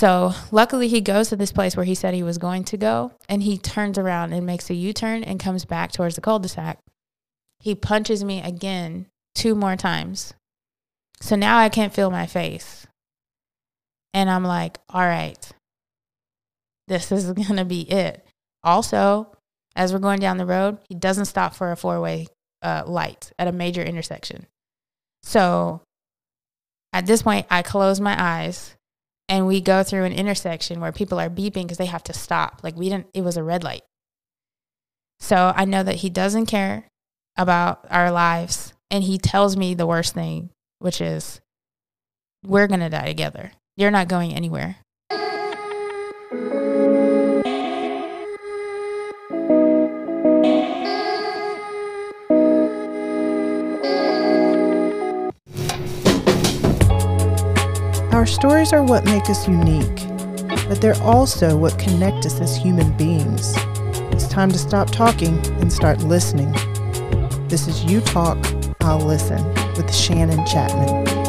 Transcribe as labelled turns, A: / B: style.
A: So luckily, he goes to this place where he said he was going to go, and he turns around and makes a U turn and comes back towards the cul de sac. He punches me again two more times. So now I can't feel my face. And I'm like, all right, this is going to be it. Also, as we're going down the road, he doesn't stop for a four way uh, light at a major intersection. So at this point, I close my eyes and we go through an intersection where people are beeping because they have to stop. Like we didn't, it was a red light. So I know that he doesn't care about our lives. And he tells me the worst thing, which is, we're going to die together. You're not going anywhere.
B: Our stories are what make us unique, but they're also what connect us as human beings. It's time to stop talking and start listening. This is You Talk, I'll Listen with Shannon Chapman.